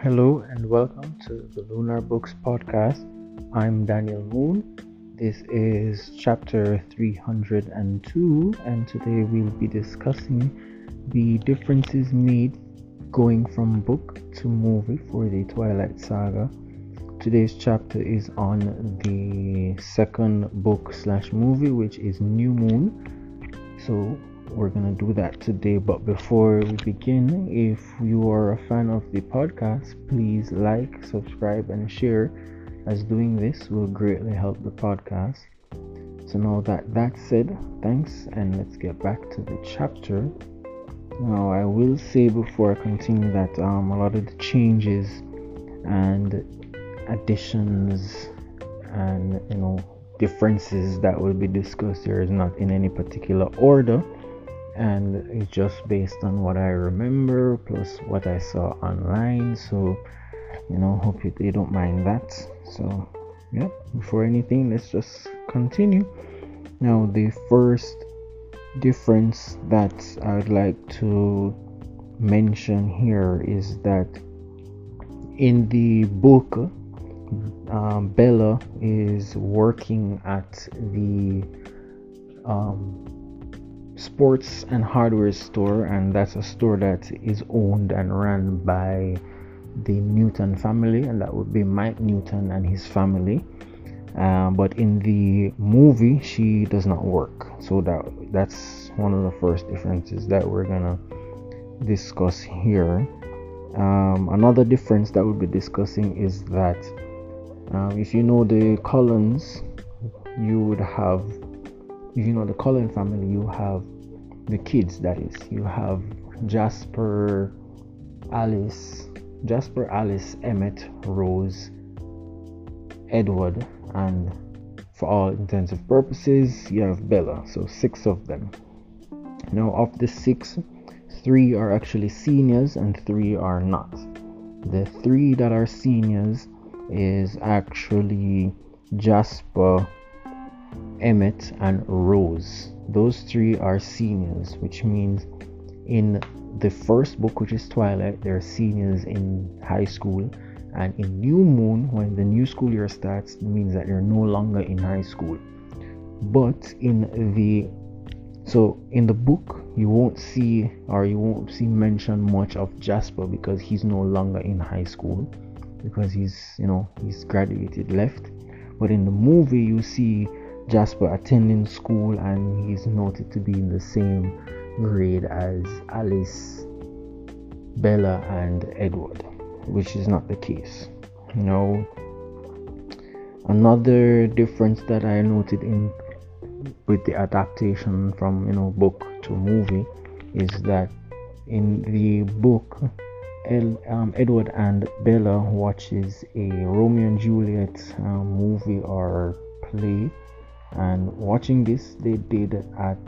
Hello and welcome to the Lunar Books Podcast. I'm Daniel Moon. This is chapter 302, and today we'll be discussing the differences made going from book to movie for the Twilight Saga. Today's chapter is on the second book slash movie, which is New Moon. So we're gonna do that today. But before we begin if you are a fan of the podcast please like subscribe and share. As doing this will greatly help the podcast. So now that that said thanks and let's get back to the chapter. Now i will say before i continue that um, a lot of the changes and additions and you know differences that will be discussed here is not in any particular order and it's just based on what I remember plus what I saw online. So, you know, hope you, don't mind that. So, yeah, before anything, let's just continue. Now, the first difference that I'd like to mention here is that in the book, um, Bella is working at the um, sports and hardware store, and that's a store that is owned and run by the Newton family, and that would be Mike Newton and his family. Uh, but in the movie, she does not work, so that that's one of the first differences that we're gonna discuss here. Um, another difference that we'll be discussing is that um, if you know the Cullens, you would have you know the Cullen family, you have the kids, that is, you have Jasper, Alice, Jasper, Alice, Emmett, Rose, Edward, and for all intents and purposes, you have Bella. So six of them. Now, of the six, three are actually seniors and three are not. The three that are seniors is actually Jasper, Emmett, and Rose. Those three are seniors, which means in the first book, which is Twilight, they're seniors in high school, and in New Moon, when the new school year starts, means that they're no longer in high school. But in the so in the book, you won't see or you won't see mention much of Jasper because he's no longer in high school because he's you know he's graduated left. But in the movie, you see Jasper attending school and he's noted to be in the same grade as Alice, Bella, and Edward, which is not the case. You know, another difference that I noted in with the adaptation from you know book to movie is that in the book El, um, Edward and Bella watches a Romeo and Juliet um, movie or play and watching this they did at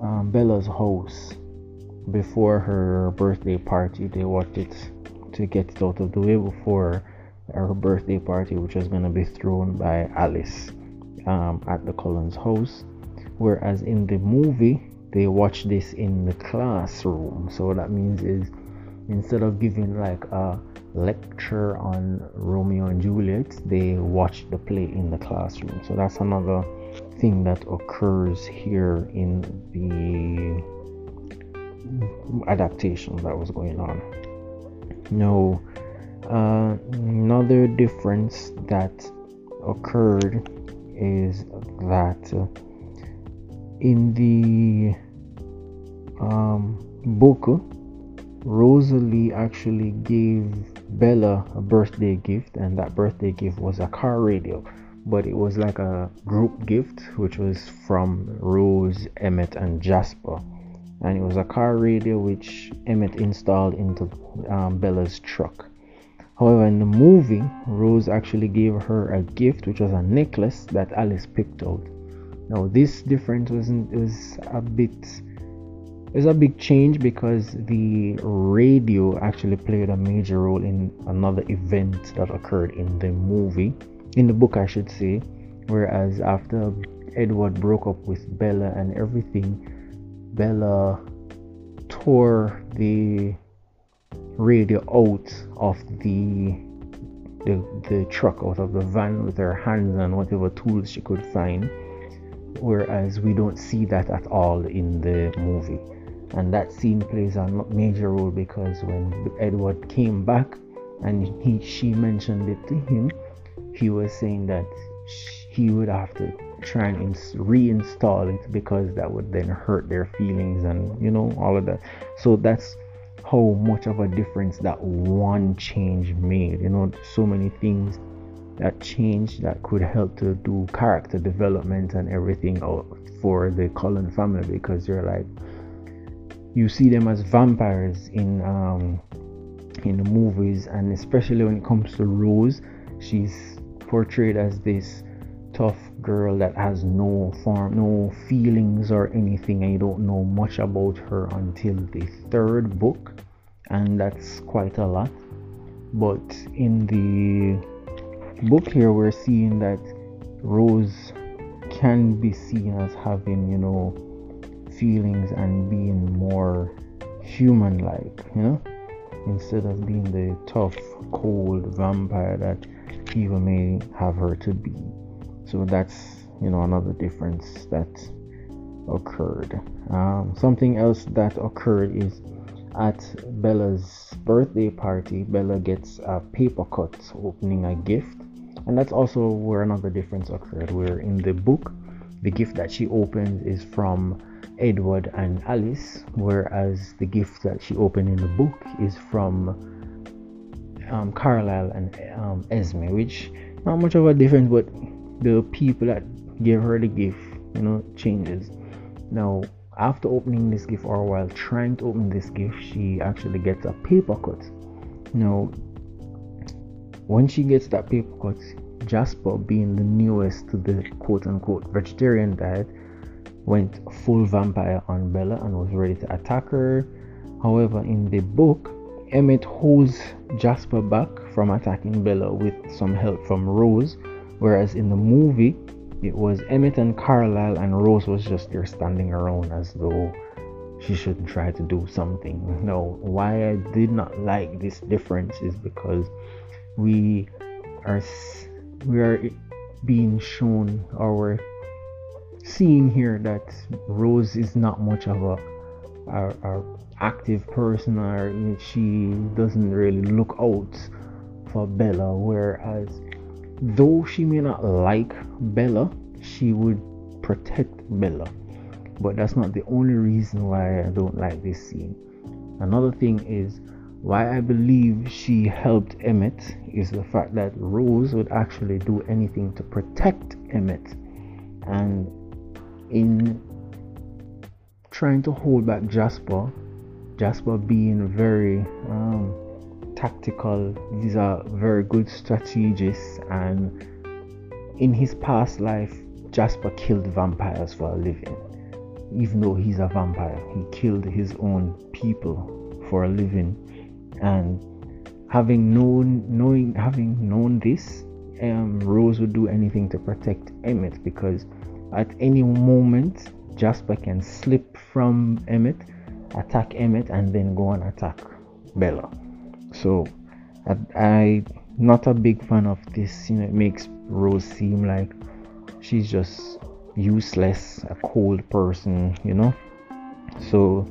um, Bella's house. Before her birthday party they watched it to get it out of the way before her birthday party which was going to be thrown by Alice um, at the Cullens house. Whereas in the movie they watched this in the classroom. So what that means is instead of giving like a lecture on Romeo and Juliet, they watch the play in the classroom. So that's another thing that occurs here in the adaptation that was going on. Now, uh, another difference that occurred is that uh, in the um, book Rosalie actually gave Bella a birthday gift, and that birthday gift was a car radio. But it was like a group gift, which was from Rose, Emmett, and Jasper. And it was a car radio which Emmett installed into um, Bella's truck. However, in the movie, Rose actually gave her a gift, which was a necklace that Alice picked out. Now, this difference wasn't was a bit it's a big change because the radio actually played a major role in another event that occurred in the movie, in the book, I should say. Whereas after Edward broke up with Bella and everything, Bella tore the radio out of the the, the truck out of the van with her hands and whatever tools she could find whereas we don't see that at all in the movie and that scene plays a major role because when edward came back and he she mentioned it to him he was saying that he would have to try and reinstall it because that would then hurt their feelings and you know all of that. So that's how much of a difference that one change made you know so many things that change that could help to do character development and everything for the Cullen family because you're like you see them as vampires in um in the movies and especially when it comes to Rose she's portrayed as this tough girl that has no form no feelings or anything and you don't know much about her until the third book and that's quite a lot. But in the book here we're seeing that Rose can be seen as having, you know, feelings and being more human like, you know, instead of being the tough, cold vampire that people may have her to be. So that's, you know, another difference that occurred. Um, something else that occurred is at Bella's birthday party, Bella gets a paper cut opening a gift and that's also where another difference occurred where in the book the gift that she opens is from edward and alice whereas the gift that she opened in the book is from um, carlisle and um, esme which not much of a difference but the people that gave her the gift you know changes. Now after opening this gift or while trying to open this gift she actually gets a paper cut. Now when she gets that paper cut, Jasper, being the newest to the quote unquote vegetarian diet, went full vampire on Bella and was ready to attack her. However, in the book, Emmett holds Jasper back from attacking Bella with some help from Rose, whereas in the movie, it was Emmett and Carlisle, and Rose was just there standing around as though she should try to do something. Now, why I did not like this difference is because we are we are being shown or seeing here that Rose is not much of a, a, a active person or she doesn't really look out for Bella. Whereas though she may not like Bella she would protect Bella. But that's not the only reason why I don't like this scene. Another thing is why I believe she helped Emmett is the fact that Rose would actually do anything to protect Emmett. And in trying to hold back Jasper, Jasper being very um, tactical, he's a very good strategist, and in his past life, Jasper killed vampires for a living. Even though he's a vampire, he killed his own people for a living and having known knowing having known this um, Rose would do anything to protect Emmett because at any moment Jasper can slip from Emmett, attack Emmett, and then go and attack Bella. So I, I not a big fan of this. You know, it makes Rose seem like she's just useless, a cold person. You know. So,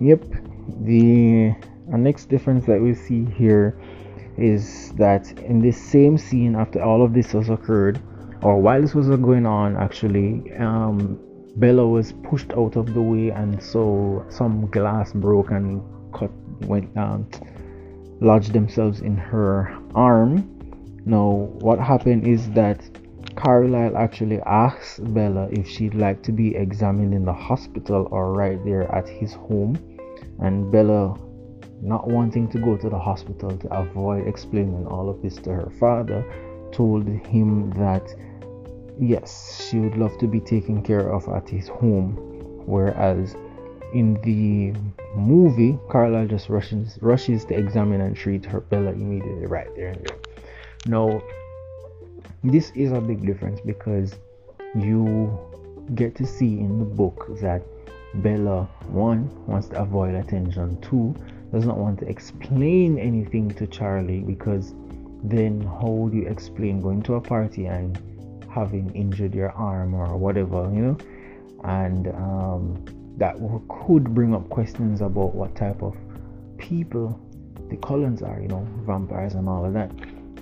yep, the a next difference that we see here is that in this same scene after all of this has occurred or while this was going on actually um, bella was pushed out of the way and so some glass broke and cut went down lodged themselves in her arm. Now what happened is that Carlisle actually asked Bella if she'd like to be examined in the hospital or right there at his home and Bella not wanting to go to the hospital to avoid explaining all of this to her father, told him that yes, she would love to be taken care of at his home. Whereas in the movie, Carlisle just rushes rushes to examine and treat her Bella immediately right there. Now, this is a big difference because you get to see in the book that Bella one wants to avoid attention, two does not want to explain anything to Charlie because then how would you explain going to a party and having injured your arm or whatever, you know? And um, that could bring up questions about what type of people the Cullens are, you know, vampires and all of that.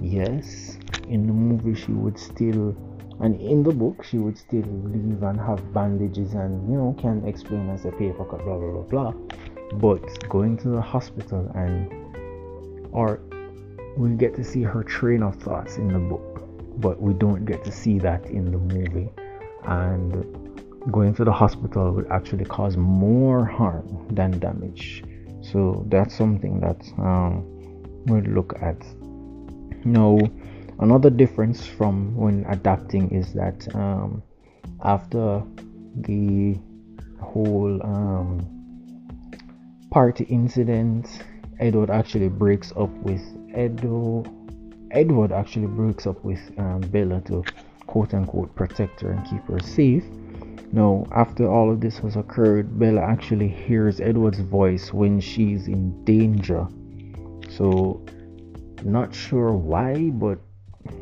Yes, in the movie she would still and in the book she would still leave and have bandages and you know can explain as a paper cut blah blah blah blah but going to the hospital and or we get to see her train of thoughts in the book but we don't get to see that in the movie. And going to the hospital would actually cause more harm than damage. So that's something that um, we'll look at. Now another difference from when adapting is that um, after the whole um, party incident edward actually breaks up with edo edward actually breaks up with um, bella to quote unquote protect her and keep her safe. Now after all of this has occurred bella actually hears edward's voice when she's in danger. So not sure why but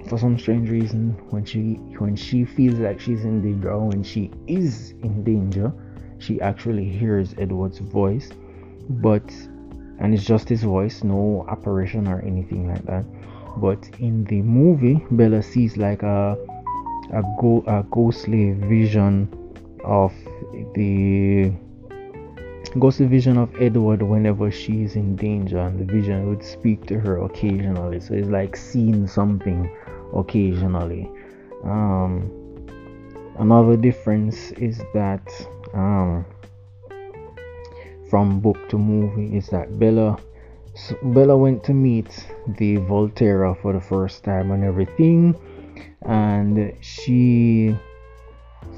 for some strange reason when she when she feels like she's in danger or when she is in danger she actually hears edward's voice but and it's just his voice no apparition or anything like that but in the movie bella sees like a a, go, a ghostly vision of the ghostly vision of Edward whenever she is in danger, and the vision would speak to her occasionally. So it's like seeing something occasionally. Um, another difference is that um, from book to movie is that Bella Bella went to meet the Volterra for the first time and everything, and she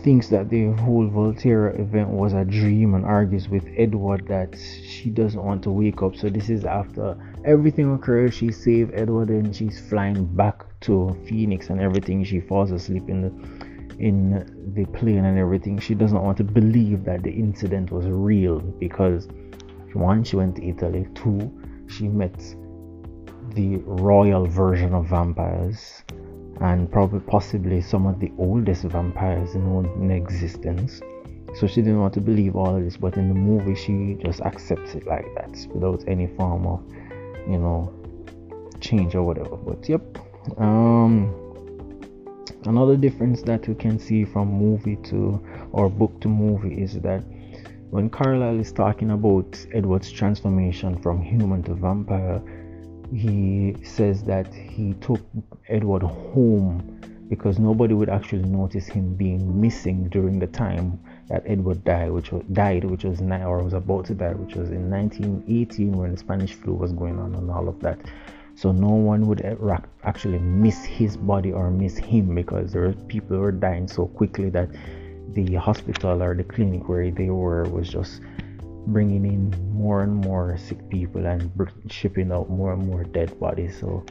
thinks that the whole Volterra event was a dream and argues with Edward that she doesn't want to wake up. So this is after everything occurred. She saved Edward and she's flying back to Phoenix and everything. She falls asleep in the in the plane and everything. She doesn't want to believe that the incident was real because one, she went to Italy. Two, she met the royal version of vampires and probably possibly some of the oldest vampires known in existence. So she didn't want to believe all of this, but in the movie she just accepts it like that without any form of, you know, change or whatever. But yep. Um another difference that we can see from movie to or book to movie is that when Carlisle is talking about Edward's transformation from human to vampire, he says that he took Edward home because nobody would actually notice him being missing during the time that Edward died, which was died, which was nine or was about to die, which was in 1918 when the Spanish flu was going on and all of that. So no one would actually miss his body or miss him because there were people were dying so quickly that the hospital or the clinic where they were was just bringing in more and more sick people and shipping out more and more dead bodies. So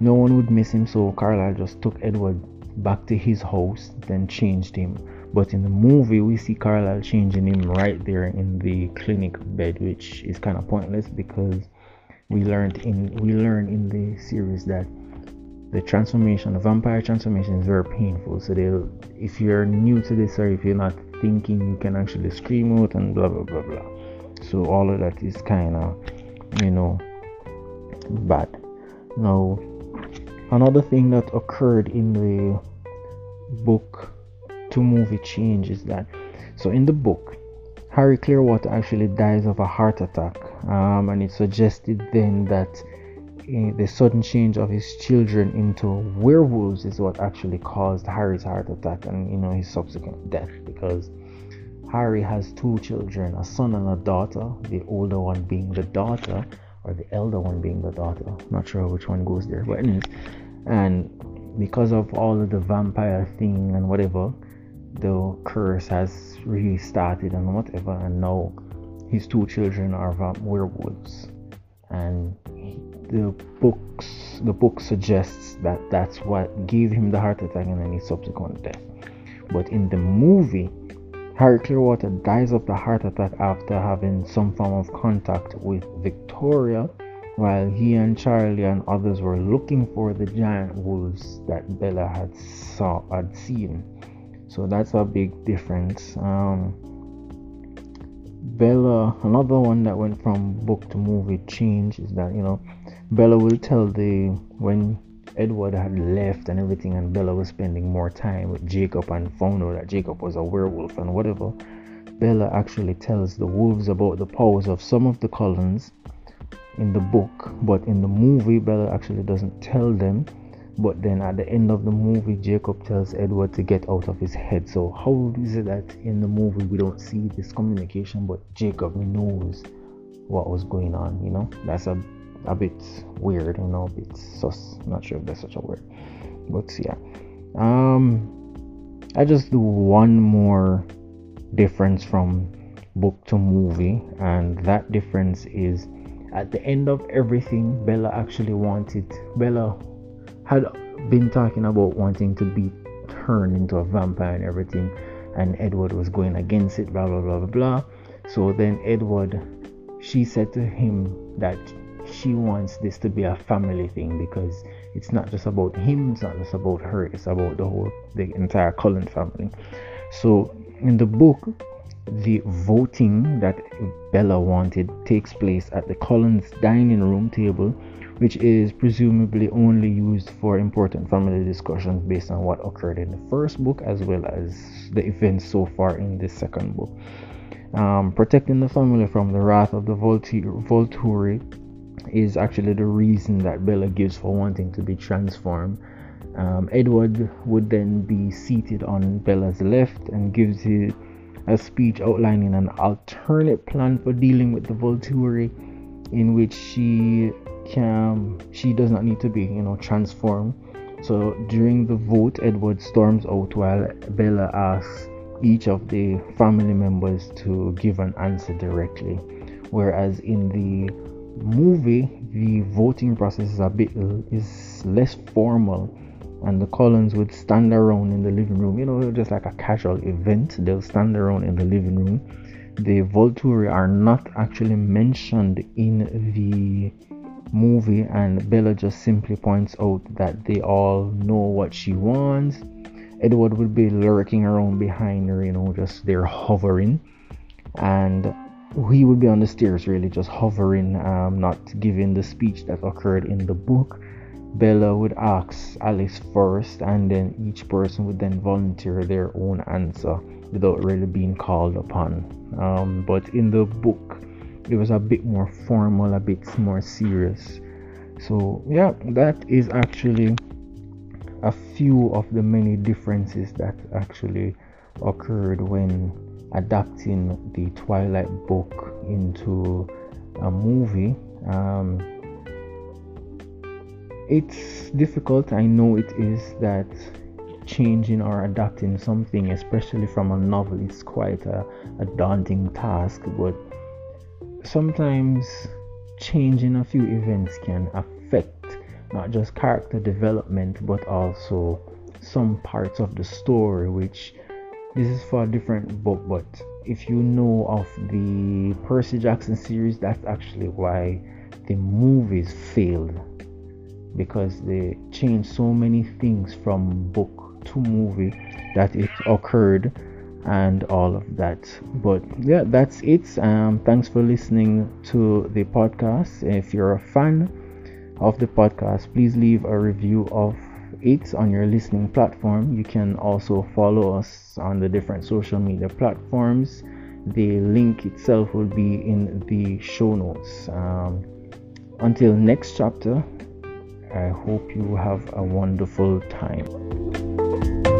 no one would miss him. So Carlisle just took Edward back to his house, then changed him. But in the movie, we see Carlisle changing him right there in the clinic bed, which is kind of pointless because we learned in we learned in the series that the transformation, the vampire transformation, is very painful. So they, if you're new to this or if you're not thinking you can actually scream out and blah blah blah blah. So all of that is kind of, you know, bad. Now, another thing that occurred in the book to movie change is that, so in the book, Harry Clearwater actually dies of a heart attack, um, and it suggested then that the sudden change of his children into werewolves is what actually caused Harry's heart attack and you know his subsequent death because Harry has two children, a son and a daughter, the older one being the daughter or the elder one being the daughter. Not sure which one goes there, but anyways, and because of all of the vampire thing and whatever, the curse has really started and whatever, and now his two children are werewolves, and the books the book suggests that that's what gave him the heart attack and then his subsequent death but in the movie Harry Clearwater dies of the heart attack after having some form of contact with Victoria, while he and Charlie and others were looking for the giant wolves that Bella had saw had seen. So that's a big difference. Um, Bella, another one that went from book to movie change is that you know Bella will tell the when Edward had left and everything, and Bella was spending more time with Jacob and found out that Jacob was a werewolf and whatever. Bella actually tells the wolves about the powers of some of the Cullens in the book, but in the movie, Bella actually doesn't tell them. But then at the end of the movie, Jacob tells Edward to get out of his head. So, how is it that in the movie we don't see this communication, but Jacob knows what was going on? You know, that's a a bit weird, you know, a bit sus. Not sure if that's such a word, but yeah. Um, I just do one more difference from book to movie, and that difference is at the end of everything, Bella actually wanted. Bella had been talking about wanting to be turned into a vampire and everything, and Edward was going against it. Blah blah blah blah blah. So then Edward, she said to him that she wants this to be a family thing because it's not just about him, it's not just about her, it's about the whole the entire Cullen family. So in the book, the voting that Bella wanted takes place at the Cullens dining room table, which is presumably only used for important family discussions based on what occurred in the first book as well as the events so far in the second book. Um, protecting the family from the wrath of the Volturi is actually the reason that Bella gives for wanting to be transformed. Um, Edward would then be seated on Bella's left and gives her a speech outlining an alternate plan for dealing with the Volturi, in which she can she does not need to be you know transformed. So during the vote, Edward storms out while Bella asks each of the family members to give an answer directly, whereas in the movie the voting process is a bit is less formal and the Cullens would stand around in the living room. You know just like a casual event they'll stand around in the living room. The Volturi are not actually mentioned in the movie and Bella just simply points out that they all know what she wants Edward would be lurking around behind her you know just there hovering and he would be on the stairs, really just hovering, um, not giving the speech that occurred in the book. Bella would ask Alice first, and then each person would then volunteer their own answer without really being called upon. Um, but in the book, it was a bit more formal, a bit more serious. So, yeah, that is actually a few of the many differences that actually occurred when adapting the Twilight book into a movie. Um, it's difficult, I know it is, that changing or adapting something, especially from a novel, is quite a, a daunting task, but sometimes changing a few events can affect not just character development but also some parts of the story which this is for a different book but if you know of the percy jackson series that's actually why the movies failed. Because they changed so many things from book to movie that it occurred and all of that but yeah that's it um thanks for listening to the podcast if you're a fan of the podcast please leave a review of it on your listening platform. You can also follow us on the different social media platforms. The link itself will be in the show notes. Um, until next chapter, I hope you have a wonderful time.